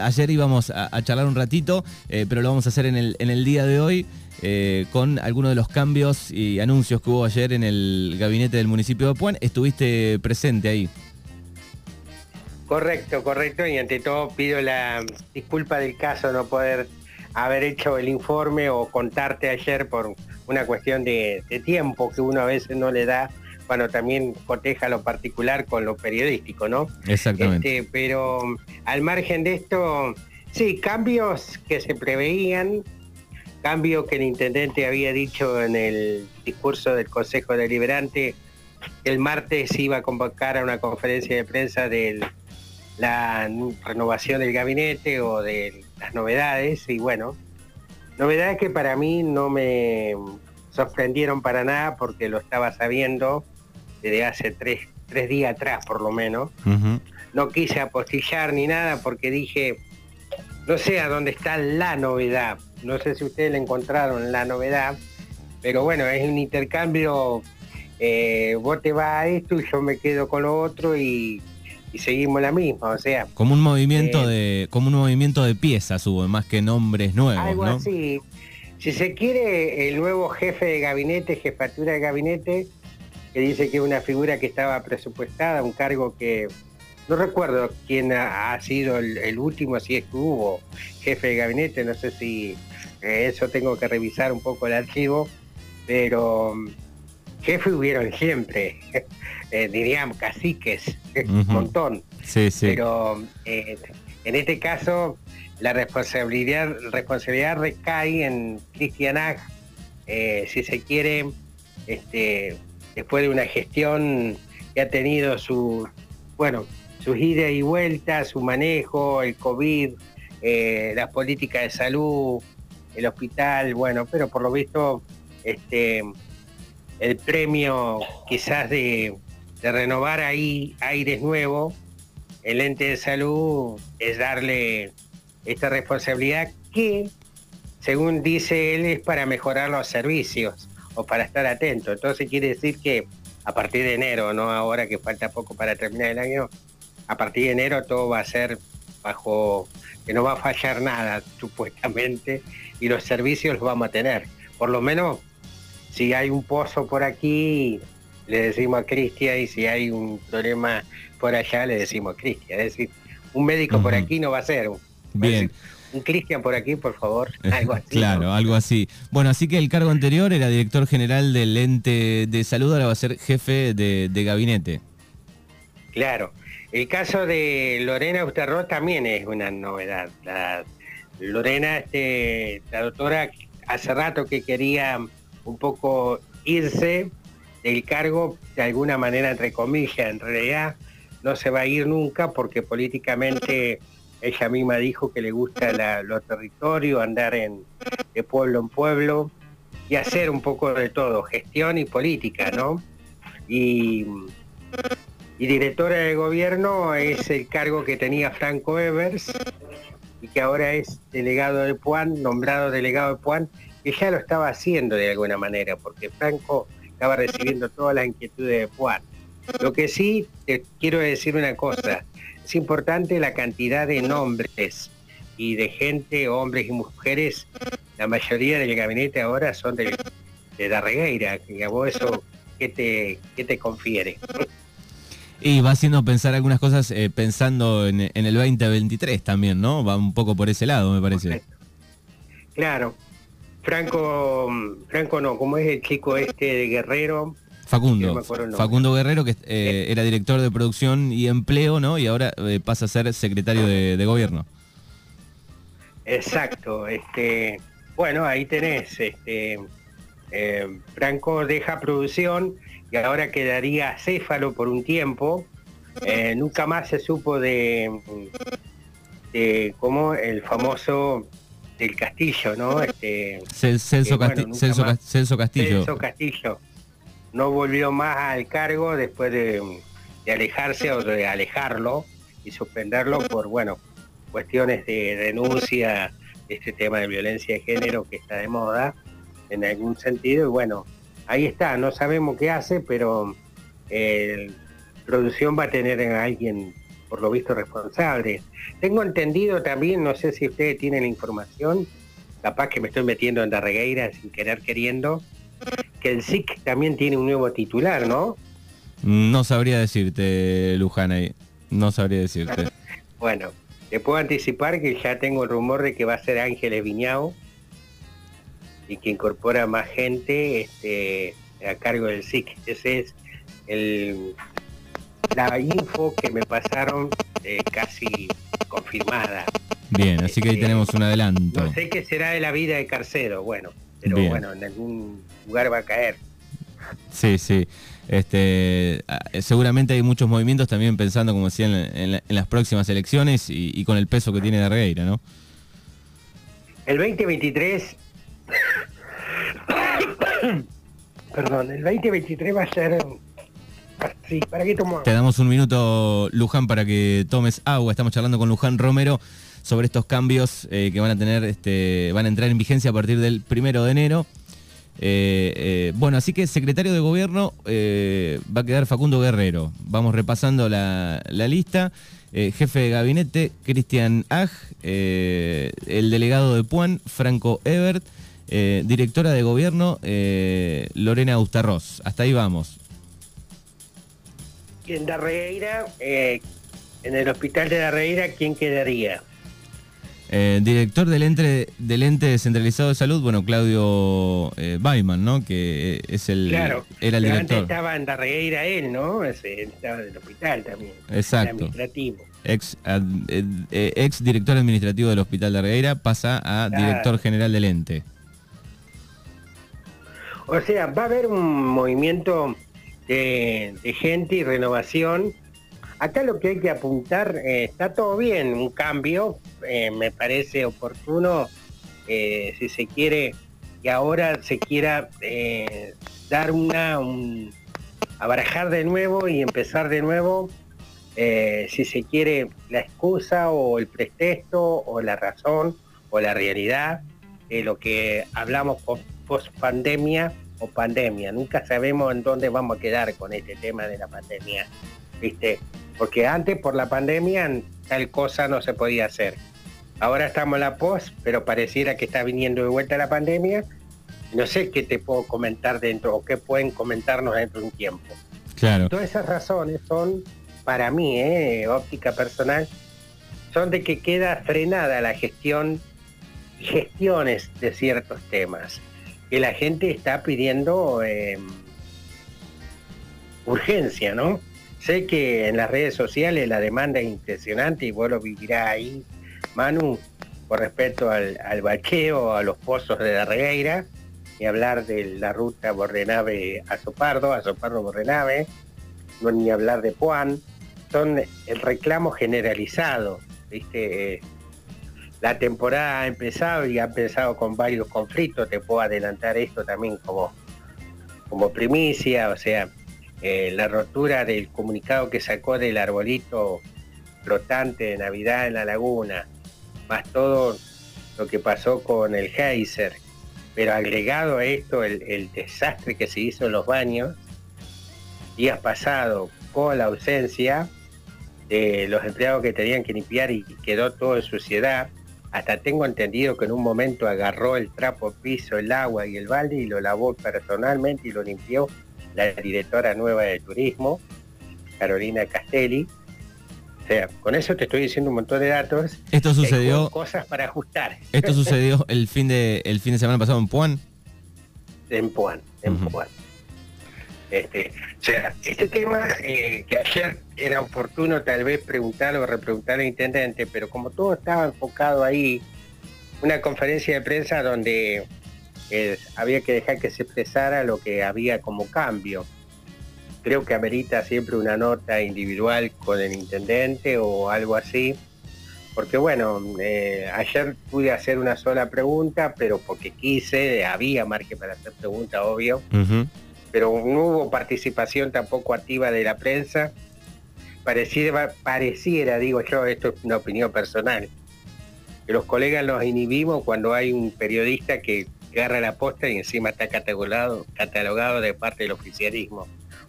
Ayer íbamos a, charlar un ratito, eh, pero lo vamos a hacer en el, día de hoy eh, con algunos de los cambios y anuncios que hubo ayer en el gabinete del municipio de Puan. Estuviste presente ahí. Correcto, correcto. Y ante todo pido la disculpa del caso no poder haber hecho el informe o contarte ayer por una cuestión de, tiempo que uno a veces no le da cuando también coteja lo particular con lo periodístico, ¿no? Exactamente. Este, pero al margen de esto, sí, cambios que se preveían, cambios que el intendente había dicho en el discurso del Consejo Deliberante, el martes iba a convocar a una conferencia de prensa de la renovación del gabinete o de las novedades, y bueno, novedades que para mí no me sorprendieron para nada porque lo estaba sabiendo desde hace tres, días atrás por lo menos. No quise apostillar ni nada porque dije, no sé a dónde está la novedad. No sé si ustedes le encontraron la novedad, pero bueno, es un intercambio, eh, vos te vas a esto y yo me quedo con lo otro y, seguimos la misma, o sea. Como un movimiento eh, de, como un movimiento de piezas hubo, más que nombres nuevos. Algo así. Si se quiere, el nuevo jefe de gabinete, jefatura de gabinete, que dice que es una figura que estaba presupuestada, un cargo que no recuerdo quién ha, sido el, último, si es que hubo jefe de gabinete, no sé si eh, eso tengo que revisar un poco el archivo, pero mm, jefe hubieron siempre, eh, diríamos caciques, un montón. Sí, sí. Pero eh, en este caso la responsabilidad, responsabilidad recae en Cristian Ag, si se quiere, este, después de una gestión que ha tenido su, bueno, sus idas y vueltas, su manejo, el COVID, eh, las políticas de salud, el hospital, bueno, pero por lo visto este, el premio quizás de, renovar ahí aires nuevos, el ente de salud es darle esta responsabilidad que, según dice él, es para mejorar los servicios o para estar atento. Entonces quiere decir que a partir de enero, no ahora que falta poco para terminar el año, a partir de enero todo va a ser bajo que no va a fallar nada supuestamente y los servicios los vamos a tener. Por lo menos si hay un pozo por aquí, le decimos a Cristian y si hay un problema por allá, le decimos a Cristian. Es decir, un médico por aquí no va a ser. Bien un Cristian por aquí, por favor, algo así. claro, algo así. Bueno, así que el cargo anterior era director general del ente de salud, ahora va a ser jefe de, gabinete. Claro. El caso de Lorena Usterro también es una novedad. Lorena, este, la doctora, hace rato que quería un poco irse del cargo, de alguna manera, entre comillas, en realidad no se va a ir nunca porque políticamente ella misma dijo que le gusta los territorios, andar en, de pueblo en pueblo y hacer un poco de todo, gestión y política, ¿no? Y, directora de gobierno es el cargo que tenía Franco Evers y que ahora es delegado de Puan, nombrado delegado de Puan, que ya lo estaba haciendo de alguna manera, porque Franco estaba recibiendo todas las inquietudes de Puan. Lo que sí, te quiero decir una cosa, es importante la cantidad de nombres y de gente, hombres y mujeres. La mayoría del gabinete ahora son de, de Darregueira. Y a vos eso, ¿qué te, qué te confiere? Y va haciendo pensar algunas cosas eh, pensando en, el 2023 también, ¿no? Va un poco por ese lado, me parece. Claro. Franco, Franco no, como es el chico este de Guerrero, Facundo. Facundo Guerrero, que eh, eh. era director de producción y empleo, ¿no? Y ahora eh, pasa a ser secretario de, gobierno. Exacto. Este, bueno, ahí tenés. Este, Franco deja producción y ahora quedaría céfalo por un tiempo. nunca más se supo de, de cómo el famoso del Castillo, ¿no? Este, Celso, Celso Castillo. Celso Castillo no volvió más al cargo después de, alejarse o de alejarlo y suspenderlo por, bueno, cuestiones de denuncia de este tema de violencia de género que está de moda en algún sentido. Y bueno, ahí está, no sabemos qué hace, pero eh, producción va a tener a alguien por lo visto responsables. Tengo entendido también, no sé si ustedes tienen la información, capaz que me estoy metiendo en la regueira sin querer queriendo, que el SIC también tiene un nuevo titular, ¿no? No sabría decirte, Luján, ahí. No sabría decirte. bueno, te puedo anticipar que ya tengo el rumor de que va a ser Ángeles Viñao y que incorpora más gente este, a cargo del SIC. Ese es el, la info que me pasaron eh, casi confirmada. Bien, así que ahí este, tenemos un adelanto. No sé qué será de la vida de Carcero, bueno, pero bueno, en algún lugar va a caer. Sí, sí. Este, ah, seguramente hay muchos movimientos también pensando, como decía, en, las próximas elecciones y, con el peso que tiene Darreira, ¿no? El 2023, perdón, el 2023 va a ser ¿para qué Te damos un minuto, Luján, para que tomes agua. Estamos charlando con Luján Romero sobre estos cambios eh, que van a tener, este, van a entrar en vigencia a partir del primero de enero. Eh, eh, bueno, así que secretario de gobierno va a quedar Facundo Guerrero. Vamos repasando la, lista. jefe de gabinete, Cristian Ag, el delegado de Puan, Franco Ebert, directora de gobierno, Lorena Austarroz. Hasta ahí vamos en Darreira, eh, en el hospital de Darreira, ¿quién quedaría? Eh, director del ente, del ente descentralizado de salud, bueno, Claudio eh, ¿no? Que eh, es el, claro, era el director. Antes estaba en Darreira él, ¿no? estaba en el hospital también. Exacto. Administrativo. Ex, ex director administrativo del hospital de Darreira pasa a director general del ente. O sea, va a haber un movimiento de, gente y renovación. Acá lo que hay que apuntar, eh, está todo bien, un cambio, eh, me parece oportuno, eh, si se quiere, que ahora se quiera dar una, un, abarajar de nuevo y empezar de nuevo, si se quiere, la excusa o el pretexto o la razón o la realidad de lo que hablamos post pandemia o pandemia. Nunca sabemos en dónde vamos a quedar con este tema de la pandemia, ¿viste? Porque antes por la pandemia tal cosa no se podía hacer. Ahora estamos en la post, pero pareciera que está viniendo de vuelta la pandemia. No sé qué te puedo comentar dentro o qué pueden comentarnos dentro de un tiempo. Claro. Todas esas razones son, para mí, ¿eh? óptica personal, son de que queda frenada la gestión gestiones de ciertos temas que la gente está pidiendo eh, urgencia, ¿no? Sé que en las redes sociales la demanda es impresionante y vos lo vivirás ahí, Manu, por respecto al, al a los pozos de la regueira, y hablar de la ruta Borrenave a Sopardo, a Sopardo Borrenave, no ni hablar de Puan, son el reclamo generalizado, ¿viste? la temporada ha empezado y ha empezado con varios conflictos, te puedo adelantar esto también como, como primicia, o sea, eh, la rotura del comunicado que sacó del arbolito flotante de Navidad en la laguna, más todo lo que pasó con el geyser, pero agregado a esto el, el desastre que se hizo en los baños, días pasados con la ausencia de los empleados que tenían que limpiar y quedó todo en suciedad, hasta tengo entendido que en un momento agarró el trapo piso, el agua y el balde y lo lavó personalmente y lo limpió la directora nueva de turismo, Carolina Castelli. O sea, con eso te estoy diciendo un montón de datos. Esto sucedió. Cosas para ajustar. Esto sucedió el fin de el fin de semana pasado en Puan. En Puan, en Puan. Este, o sea, este tema eh, que ayer era oportuno tal vez preguntar o repreguntar al intendente, pero como todo estaba enfocado ahí, una conferencia de prensa donde había que dejar que se expresara lo que había como cambio. Creo que amerita siempre una nota individual con el intendente o algo así, porque bueno, eh, ayer pude hacer una sola pregunta, pero porque quise, había margen para hacer preguntas, obvio pero no hubo participación tampoco activa de la prensa. Pareciera, pareciera, digo yo, esto es una opinión personal, que los colegas los inhibimos cuando hay un periodista que agarra la posta y encima está catalogado, catalogado de parte del oficialismo.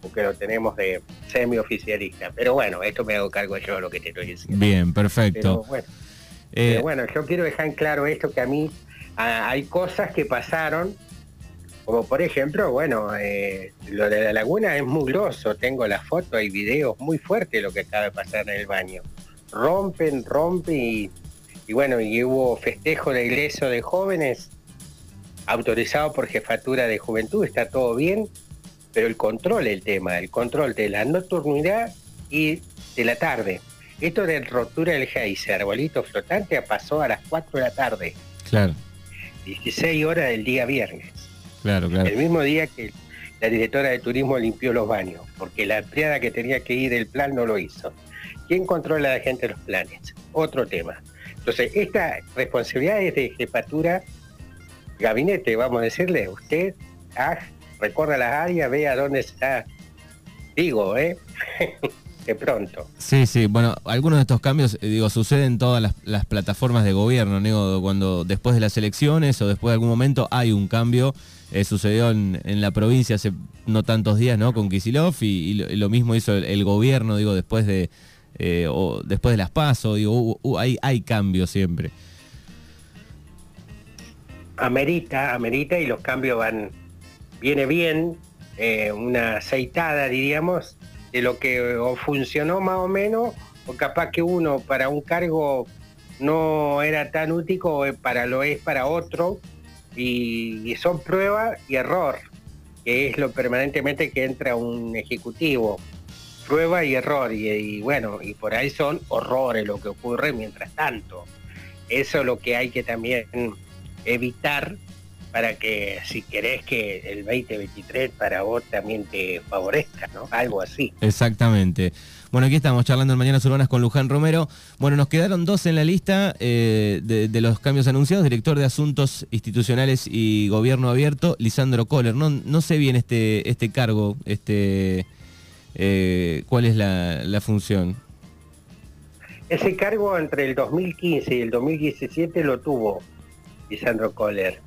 porque lo tenemos de semioficialista. Pero bueno, esto me hago cargo yo de lo que te estoy diciendo. Bien, perfecto. Pero bueno, yo quiero dejar en claro esto que a mí hay cosas que pasaron como por ejemplo, bueno, eh, lo de la laguna es muy grosso, tengo la foto, hay videos muy fuertes lo que acaba de pasar en el baño. Rompen, rompen y, bueno, y hubo festejo de ingreso de jóvenes autorizado por jefatura de juventud, está todo bien, pero el control el tema, el control de la nocturnidad y de la tarde. Esto de rotura del geyser, arbolito flotante, pasó a las 4 de la tarde. Claro. 16 horas del día viernes. Claro, claro. El mismo día que la directora de turismo limpió los baños, porque la empleada que tenía que ir el plan no lo hizo. ¿Quién controla a la gente los planes? Otro tema. Entonces, esta responsabilidad es de jefatura gabinete, vamos a decirle, usted ah, recorra las áreas, vea dónde está, digo, ¿eh? de pronto. Sí, sí, bueno, algunos de estos cambios, eh, digo, suceden en todas las, plataformas de gobierno, cuando después de las elecciones o después de algún momento hay un cambio eh, sucedió en, la provincia hace no tantos días, ¿no? Con Kisilov y, lo, mismo hizo el, gobierno, digo, después de eh, o después de las PASO, digo, hay cambios siempre. Amerita, amerita y los cambios van, viene bien, eh, una aceitada, diríamos, de lo que o funcionó más o menos, o capaz que uno para un cargo no era tan útil o para lo es para otro, y, son prueba y error, que es lo permanentemente que entra un ejecutivo. Prueba y error, y, bueno, y por ahí son horrores lo que ocurre mientras tanto. Eso es lo que hay que también evitar para que si querés que el 2023 para vos también te favorezca, ¿no? Algo así. Exactamente. Bueno, aquí estamos charlando en Mañanas Urbanas con Luján Romero. Bueno, nos quedaron dos en la lista eh, de, los cambios anunciados. Director de Asuntos Institucionales y Gobierno Abierto, Lisandro Kohler. No, no sé bien este, este cargo, este, eh, cuál es la, función. Ese cargo entre el 2015 y el 2017 lo tuvo Lisandro Kohler.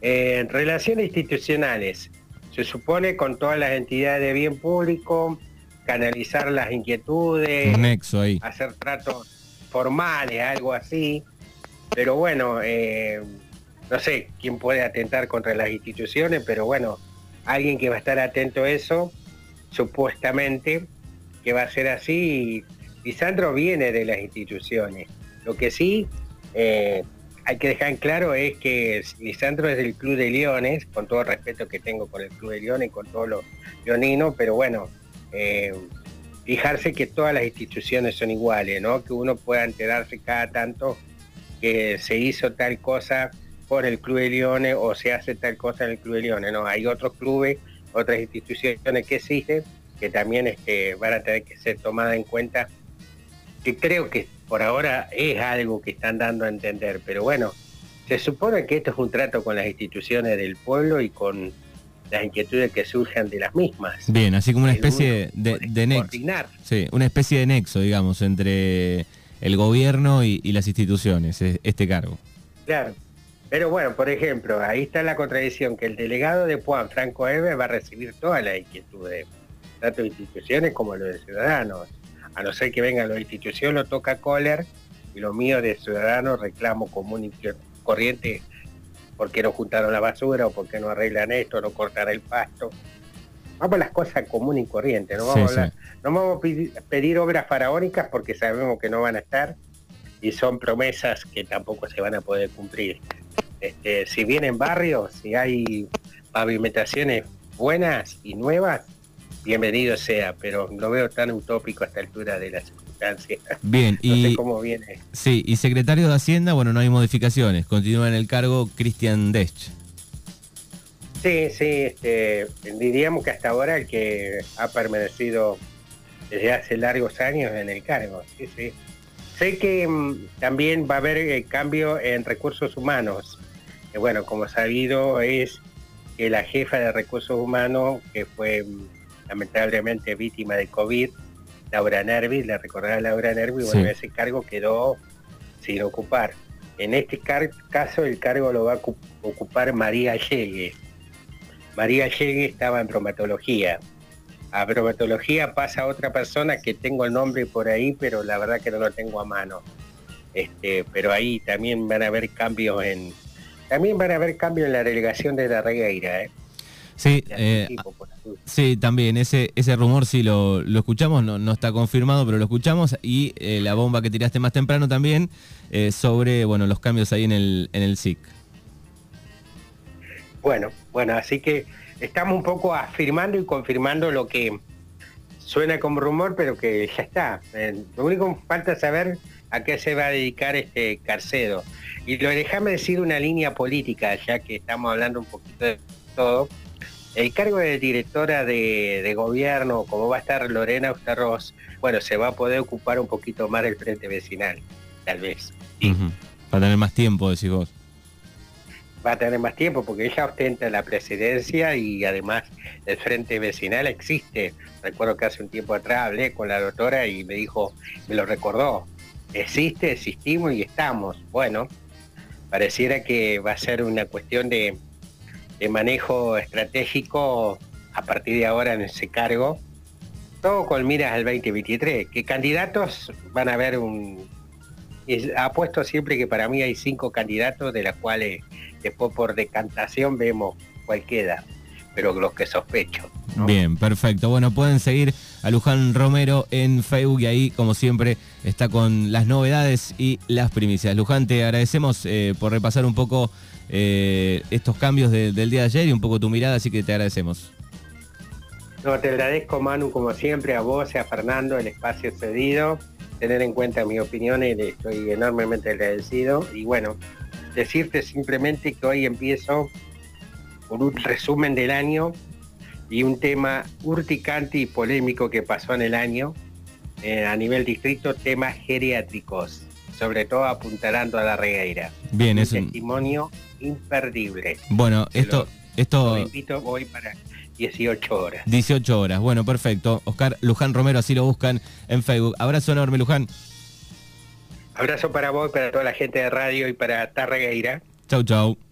Eh, en relaciones institucionales, se supone con todas las entidades de bien público, canalizar las inquietudes, hacer tratos formales, algo así. Pero bueno, eh, no sé quién puede atentar contra las instituciones, pero bueno, alguien que va a estar atento a eso, supuestamente, que va a ser así. Lisandro viene de las instituciones. Lo que sí eh, hay que dejar en claro es que Lisandro es del Club de Leones, con todo el respeto que tengo con el Club de Leones, con todos los leoninos, pero bueno, eh, fijarse que todas las instituciones son iguales, ¿no? Que uno pueda enterarse cada tanto que se hizo tal cosa por el Club de Leones o se hace tal cosa en el Club de Leones, ¿no? Hay otros clubes, otras instituciones que existen que también este, van a tener que ser tomadas en cuenta, que creo que por ahora es algo que están dando a entender, pero bueno, se supone que esto es un trato con las instituciones del pueblo y con las inquietudes que surjan de las mismas. Bien, así como una especie de, nexo. Sí, una especie de nexo, digamos, entre el gobierno y, las instituciones, este cargo. Claro. Pero bueno, por ejemplo, ahí está la contradicción, que el delegado de Juan Franco Eve, va a recibir todas las inquietudes, tanto de instituciones como los de ciudadanos. A no ser que vengan las instituciones, lo toca Kohler, y lo mío de ciudadanos, reclamo común y corriente por qué no juntaron la basura o por qué no arreglan esto, no cortar el pasto. Vamos a las cosas comunes y corrientes, no vamos, a, no vamos a pedir, obras faraónicas porque sabemos que no van a estar y son promesas que tampoco se van a poder cumplir. Este, si vienen barrios, si hay pavimentaciones buenas y nuevas, bienvenido sea, pero lo veo tan utópico a esta altura de las Bien, y, cómo viene. Sí, y secretario de Hacienda, bueno, no hay modificaciones, continúa en el cargo Cristian Dech. Sí, sí, este, diríamos que hasta ahora el que ha permanecido desde hace largos años en el cargo, sí, sí. Sé que mm, también va a haber eh, cambio en recursos humanos. bueno, como sabido es que la jefa de recursos humanos, que fue mm, lamentablemente víctima de COVID, Laura Nervi, la recordará Laura Nervi, bueno, ese cargo quedó sin ocupar. En este caso el cargo lo va a ocupar María Llegue. María Llegue estaba en bromatología. a bromatología pasa otra persona que tengo el nombre por ahí, pero la verdad que no lo tengo a mano. Este, pero ahí también van a haber cambios en también van a haber cambios en la delegación de la Regueira, ¿eh? Sí, eh, sí, también ese ese rumor sí lo, escuchamos, no, no, está confirmado, pero lo escuchamos y eh, la bomba que tiraste más temprano también eh, sobre bueno los cambios ahí en el en el SIC. Bueno, bueno, así que estamos un poco afirmando y confirmando lo que suena como rumor, pero que ya está. lo único que falta es saber a qué se va a dedicar este Carcedo. Y lo déjame decir una línea política, ya que estamos hablando un poquito de todo. El cargo de directora de, gobierno, como va a estar Lorena Ustarros, bueno, se va a poder ocupar un poquito más del frente vecinal, tal vez. Para tener más tiempo, decís vos va a tener más tiempo porque ella ostenta la presidencia y además el frente vecinal existe. Recuerdo que hace un tiempo atrás hablé con la doctora y me dijo, me lo recordó, existe, existimos y estamos. Bueno, pareciera que va a ser una cuestión de, manejo estratégico a partir de ahora en ese cargo, todo con miras al 2023, que candidatos van a haber un... Apuesto siempre que para mí hay cinco candidatos, de los cuales después por decantación vemos cuál queda, pero los que sospecho. Bien, perfecto. Bueno, pueden seguir a Luján Romero en Facebook y ahí, como siempre, está con las novedades y las primicias. Luján, te agradecemos eh, por repasar un poco eh, estos cambios del día de ayer y un poco tu mirada, así que te agradecemos. No, te agradezco, Manu, como siempre, a vos y a Fernando, el espacio cedido, tener en cuenta mi opinión, y estoy enormemente agradecido. Y bueno, decirte simplemente que hoy empiezo con un resumen del año y un tema urticante y polémico que pasó en el año eh, a nivel distrito, temas geriátricos, sobre todo apuntalando a la regueira. Bien, es un testimonio imperdible. Bueno, esto... esto... Lo invito hoy para 18 horas. 18 horas, bueno, perfecto. Oscar Luján Romero, así lo buscan en Facebook. Abrazo enorme, Luján. Abrazo para vos, para toda la gente de radio y para Tarregueira. Chau, chau.